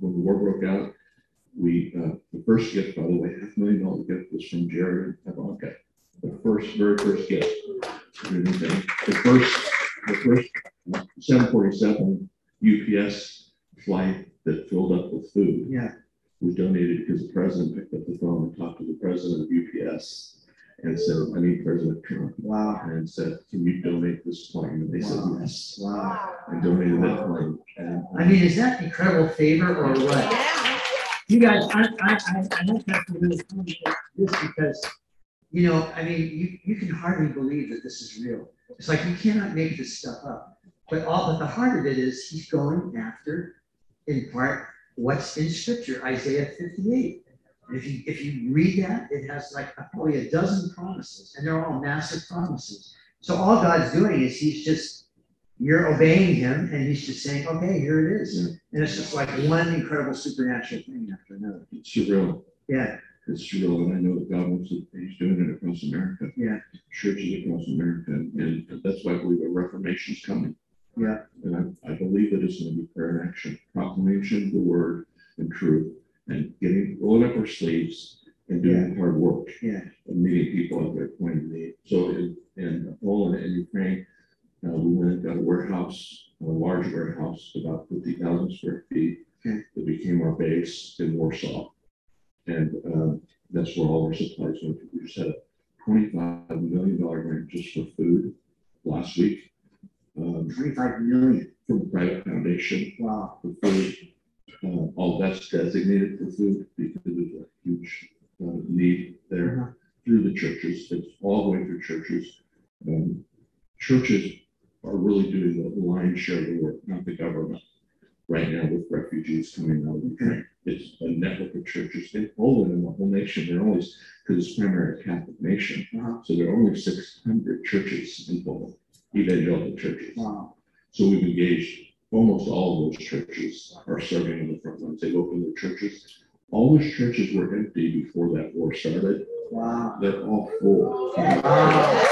when the war broke out, we, uh, the first gift, by the way, half million dollar gift was from Jared and Ivanka. The first, very first gift. The first, the first seven forty-seven UPS flight that filled up with food Yeah, was donated because the president picked up the phone and talked to the president of UPS and said, I need President Trump. wow, And said, can you donate this plane? And they said, Wow. yes, wow. and donated that plane. And I mean, is that incredible favor or what? Yeah. You guys, I, I, I, I don't have to really communicate this because, you know, I mean, you, you can hardly believe that this is real. It's like you cannot make this stuff up. But all, but the heart of it is he's going after, in part, what's in scripture, Isaiah fifty-eight. And If you, if you read that, it has like probably a dozen promises, and they're all massive promises. So all God's doing is he's just, you're obeying him, and he's just saying, okay, here it is. And it's just like one incredible supernatural thing after another. it's surreal. Yeah, It's real, And I know that God wants to, he's doing it across America. Yeah. Churches across America. And that's why I believe a reformation is coming. Yeah. And I, I believe that it's going to be prayer and action, proclamation, of the word and truth, and getting, rolling up our sleeves and doing hard work. Yeah. And meeting people at their point of need. So in, in Poland and Ukraine, uh, we went and got a warehouse, a large warehouse, about fifty thousand square feet. Okay. That became our base in Warsaw. And, um, that's where all our supplies went to. We just had a twenty-five million dollar grant just for food last week. Um, twenty-five million. from a private foundation Wow. for food. Uh, all that's designated for food because there's a huge, uh, need there Uh-huh. through the churches. It's all going through churches. Um, churches are really doing the lion's share of the work, not the government. Right now with refugees coming out of Ukraine, it's a network of churches in Poland in the whole nation. They're only, because it's primarily a Catholic nation. Uh-huh. So there are only six hundred churches in Poland, evangelical churches. Wow. So we've engaged, almost all of those churches are serving on the front lines. They've opened their churches. All those churches were empty before that war started. Wow. They're all full. Wow.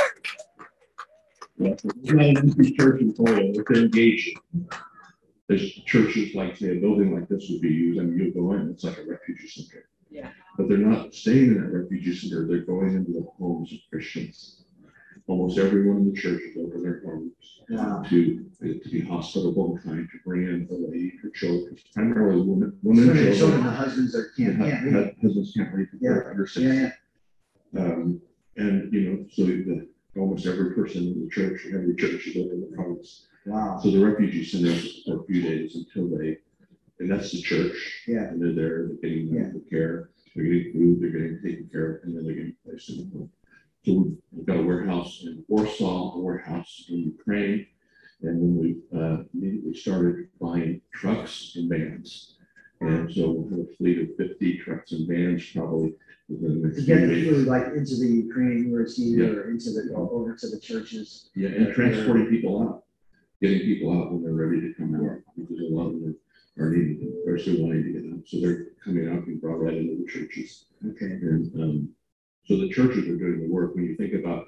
It's not an empty church in Poland, it's engaging. There's churches like, say, a building like this would be used, I mean, you go in, it's like a refugee center. Yeah. But they're not staying in that refugee center, they're going into the homes of Christians. Almost everyone in the church is opened their homes Wow. to, to be hospitable and kind, to bring in the lady, her children, primarily women, women and and children, children. the husbands are, can't, can't read. Husbands can't read, they're under Yeah, six. yeah. Um, and, you know, so the, almost every person in the church, every church is open their homes. Wow. So the refugee centers for a few days until they, and that's the church. Yeah. And they're there, they're getting medical care, they're getting food, they're getting taken care of, and then they're getting placed in the home. So we've- got a warehouse in Warsaw, a warehouse in Ukraine, and then we uh, immediately started buying trucks and vans. And so we'll have a fleet of fifty trucks and vans probably within the To next get few the weeks. food like into the Ukraine where it's needed or into the, over to the churches. Yeah, and transporting people out, getting people out when they're ready to come out, because a lot of them are needing, they're still wanting to get out, so they're coming out and brought right into the churches. Okay. And, um, so the churches are doing the work, when you think about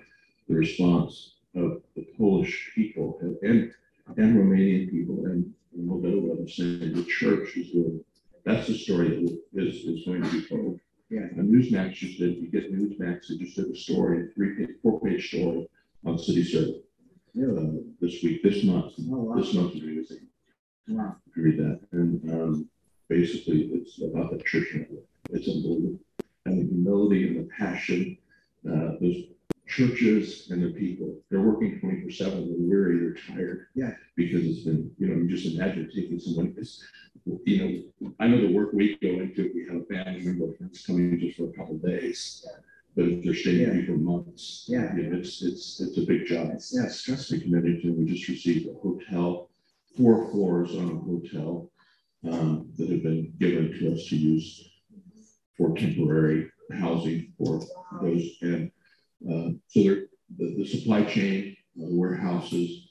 the response of the Polish people and, and and Romanian people and Moldova, are saying the church is doing, that's the story that is, is going to be told. Yeah. And Newsmax just did, you get Newsmax, they just did a story, a three, page four page story on city service? Uh, this week, this month, Oh, wow. this month is amazing. Wow. If you read that, and, um, basically, it's about the church network. It's unbelievable. And the humility and the passion, uh, those churches and the people, they're working twenty-four seven, they're weary, they're tired. Yeah. Because it's been, you know, you just imagine taking someone, it's, you know, I know the work we go into, we have a family member that's coming just for a couple of days. But if they're staying Yeah. here for months, Yeah. you know, it's, it's, it's a big job. That's, that's stressful. Trustee Committee, and we just received a hotel, four floors on a hotel um, that have been given to us to use for temporary housing for those. And uh, so there, the, the supply chain, uh, warehouses,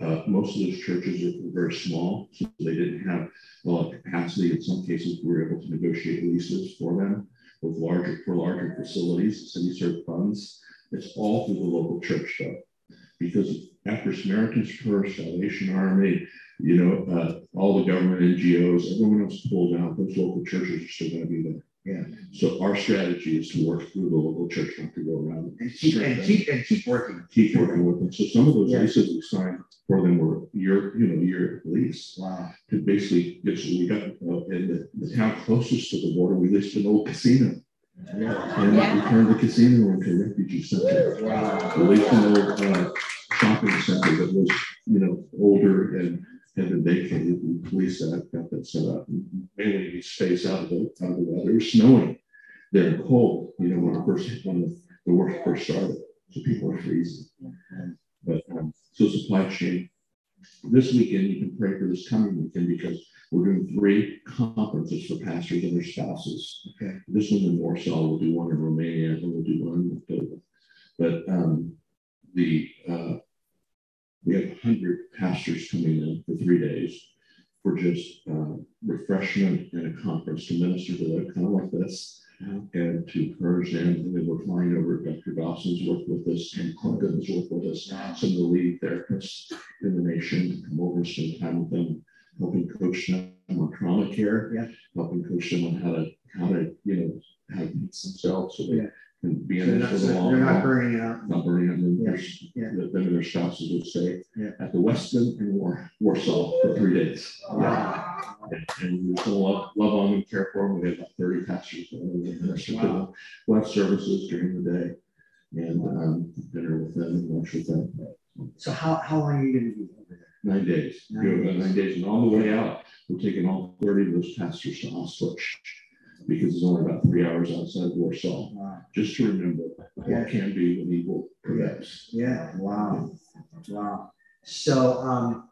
uh, most of those churches are very small, so they didn't have a lot of capacity. In some cases, we were able to negotiate leases for them with larger, for larger facilities, city served funds. It's all through the local church though because after Samaritan's Purse, Salvation Army, you know, uh, all the government NGOs, everyone else pulled out, those local churches are still going to be there. Yeah. So our strategy is to work through the local church, not to go around. And keep, and keep, and keep working. Keep working with them. So some of those Yeah. leases we signed for them were year, you know, year lease Wow. to basically get, so we got, uh, in the, the town closest to the border, we leased an old casino. Yeah. And we turned the casino into a refugee center. Wow. at least an old uh, shopping center that was, you know, older and had been vacated. We police that, got that set up. Mainly we space out of the, out of the weather. It was snowing there and cold, you know, when first, when the, the work first started. So people are freezing. But, um, so supply chain. This weekend, you can pray for this coming weekend because we're doing three conferences for pastors and their spouses. Okay. This one in Warsaw, we'll do one in Romania, and we'll do one in Moldova. But um, the uh, we have hundred pastors coming in for three days for just uh, refreshment and a conference to minister to them, kind of like this, and to encourage them. And then we're flying over. Dr. Dawson's worked with us, and Clinton's worked with us. Some of the lead therapists in the nation to come over and spend time with them, helping coach them on trauma care, Yeah. helping coach them on how to how to you know how to themselves so they Yeah. Can be So in They're not, for the long they're not haul burning out. not burning up, and Yeah, there's, yeah. the- them and their spouses would stay Yeah. at the Westin in War, Warsaw for three days. Wow. And we're gonna love, love on them, care for them, we have about thirty pastors. that we them. We'll have services during the day and, um, dinner with them and lunch with them, So how, how long are you gonna be over there? nine days. Nine Go about days. Nine days, and on the way out, we're taking all thirty of those pastors to Auschwitz because it's only about three hours outside of Warsaw, Wow. just to remember Yeah. what can be when evil prevails. Yeah, wow, wow. So, um,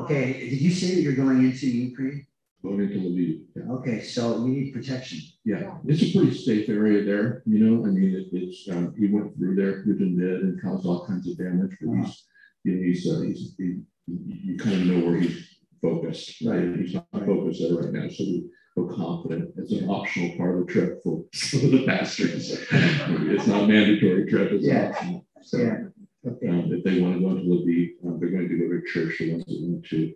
okay, did you say that you're going into Ukraine? Going into Lviv. yeah. Okay, so you need protection. Yeah, it's a pretty safe area there, you know, I mean, it, it's, um, he went through there, Putin did, and caused all kinds of damage, but he's, you know, he's, uh, he's, he, you, you kind of know where he's focused, right? He's not focused there right now, so we feel confident. It's an optional part of the trip for some of the pastors. It's not a mandatory trip, it's Yeah. optional. So, Yeah, okay, um, if they want to go into Lviv, um, they're going to go to church, the ones that want to,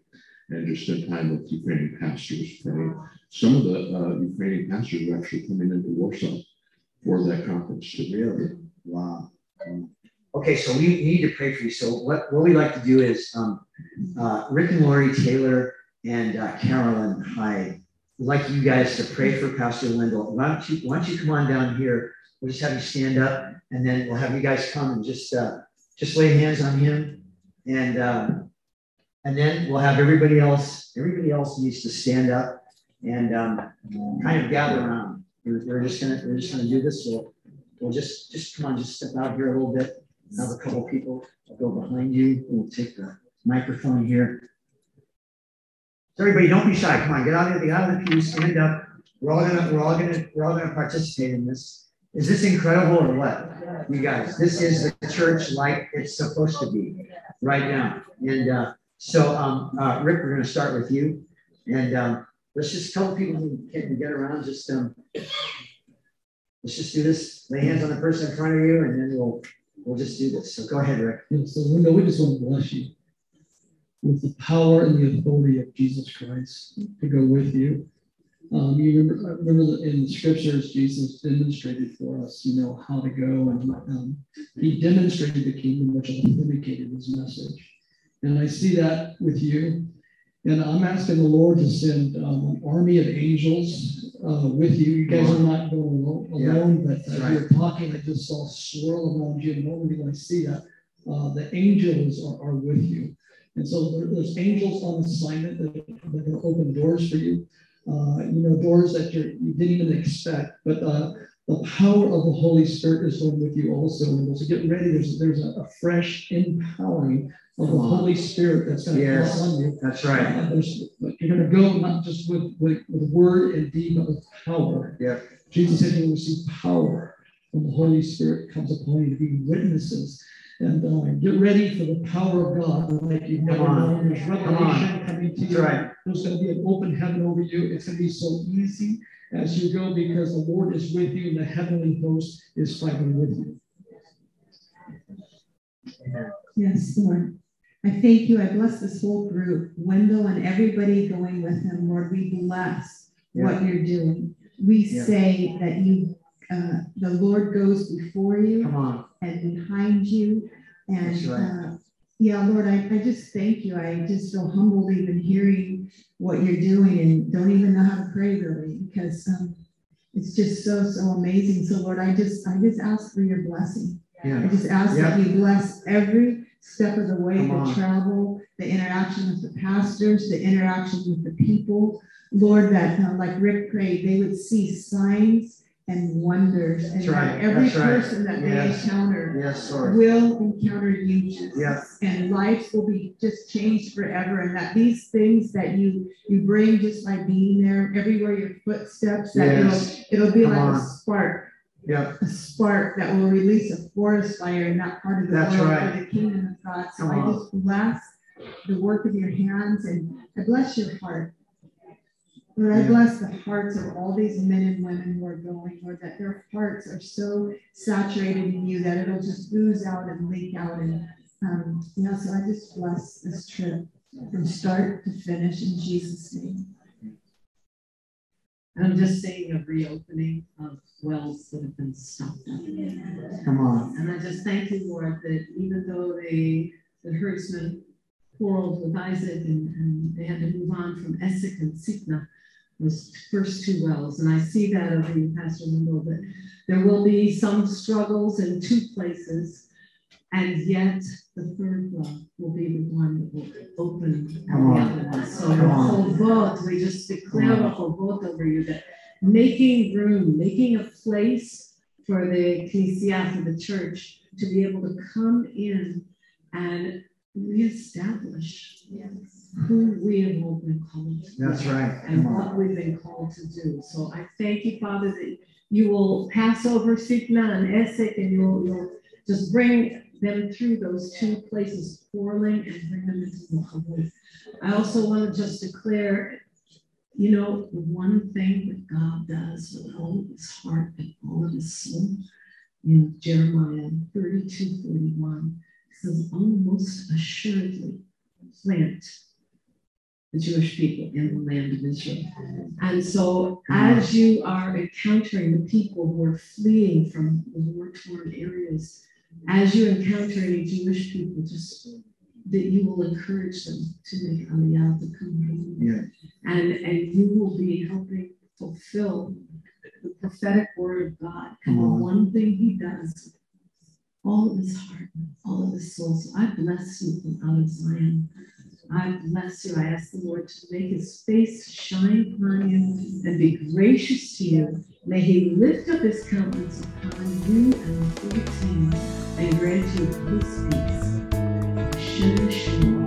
and just spend time with Ukrainian pastors praying. Some of the uh, Ukrainian pastors are actually coming into Warsaw for that conference. too. really, wow. Um, Okay, so we need to pray for you. So what, what we like to do is, um, uh, Rick and Lori Taylor and uh, Carolyn Hyde, like you guys to pray for Pastor Wendell. Why don't you, why don't you come on down here? We'll just have you stand up and then we'll have you guys come and just, uh, just lay hands on him. And, um, and then we'll have everybody else, everybody else needs to stand up and, um, kind of gather around. We're, we're just gonna, we're just gonna do this. So we'll just, just come on, just step out here a little bit. Have a couple people go behind you. We'll take the microphone here. So everybody, don't be shy. Come on, get out of the, get out of the pew, stand up. We're all gonna, we're all gonna, we're all gonna participate in this. Is this incredible or what? You guys, this is the church like it's supposed to be right now. And uh, so, um, uh, Rick, we're gonna start with you. And um, let's just, couple people who can get around, just um, let's just do this. Lay hands on the person in front of you, and then we'll we'll just do this. So go ahead, Rick. And so, Linda, we just want to bless you with the power and the authority of Jesus Christ to go with you. Um, you remember, remember in the scriptures, Jesus demonstrated for us, you know, how to go, and um, he demonstrated the kingdom, which authenticated his message. And I see that with you. And I'm asking the Lord to send um, an army of angels uh, with you. You guys are not going alone, Yeah, but as right. you were talking, I just saw a swirl around you. And normally when I see that, uh, the angels are, are with you. And so there, there's angels on assignment that, that can open doors for you. Uh, you know, doors that you're, you didn't even expect. But uh, the power of the Holy Spirit is going with you also. And so get ready. There's there's a, a fresh empowering of the Holy Spirit that's going to Yes. come on you. That's right. Uh, there's, you're going to go not just with, with, with word and deed, but with power. Yeah. Jesus said you will receive power when the Holy Spirit comes upon you to be witnesses. And uh, get ready for the power of God like you've never Come on. known. There's revelation coming to That's you. right. There's going to be an open heaven over you. It's going to be so easy as you go because the Lord is with you and the heavenly host is fighting with you. Yes, Lord. I thank you. I bless this whole group, Wendell and everybody going with him. Lord, we bless what you're doing. We Yeah. say that you, uh, the Lord goes before you Come on. And behind you. And, uh, yeah, Lord, I, I just thank you. I just feel humbled even hearing what you're doing and don't even know how to pray really because, um, it's just so, so amazing. So Lord, I just, I just ask for your blessing. Yeah. I just ask that you bless every step of the way, the travel, the interaction with the pastors, the interaction with the people. Lord, that uh, like Rick prayed, they would see signs and wonders. And That's right, every that's right. person that they encounter Yes, will encounter you, Jesus. Yeah. And lives will be just changed forever. And that these things that you you bring just by being there, everywhere your footsteps, that Yes. it'll it'll be Come like on. a spark Yeah. a spark that will release a forest fire in that part of the That's world right. the kingdom of God. So Come I on. just bless the work of your hands and I bless your heart. Lord, I bless the hearts of all these men and women who are going, Lord, that their hearts are so saturated in you that it'll just ooze out and leak out. And, um, know. so I just bless this trip from start to finish in Jesus' name. And I'm just seeing a reopening of wells that have been stopped up. Come on. And I just thank you, Lord, that even though they, the herdsmen quarreled with Isaac and, and they had to move on from Esek and Sitnah, those first two wells. And I see that over you, Pastor Wendell, that there will be some struggles in two places. And yet the third well will be the one that will open Come the other. So Come on. Chovot, we just declare a Chovot over you that making room, making a place for the ecclesia, for the church, to be able to come in and reestablish who we have all been called to That's right. and Come what on. we've been called to do. So I thank you, Father, that you will pass over Sitnah and Esek and you'll, you'll just bring them through those two places, quarreling and bring them into the Chavot. I also want to just declare, you know, one thing that God does with all of his heart and all of his soul in Jeremiah 32, 41, says, almost assuredly plant the Jewish people in the land of Israel. And so, hmm. as you are encountering the people who are fleeing from the war torn areas, as you encounter any Jewish people, just that you will encourage them to make aliyah to come home. Yeah. And, and you will be helping fulfill the prophetic word of God. And the hmm. one thing he does, all of his heart, all of his soul. So I bless you from out of Zion. I bless you. I ask the Lord to make his face shine upon you and be gracious to you. May he lift up his countenance upon you and your team and grant you his peace. Shalom.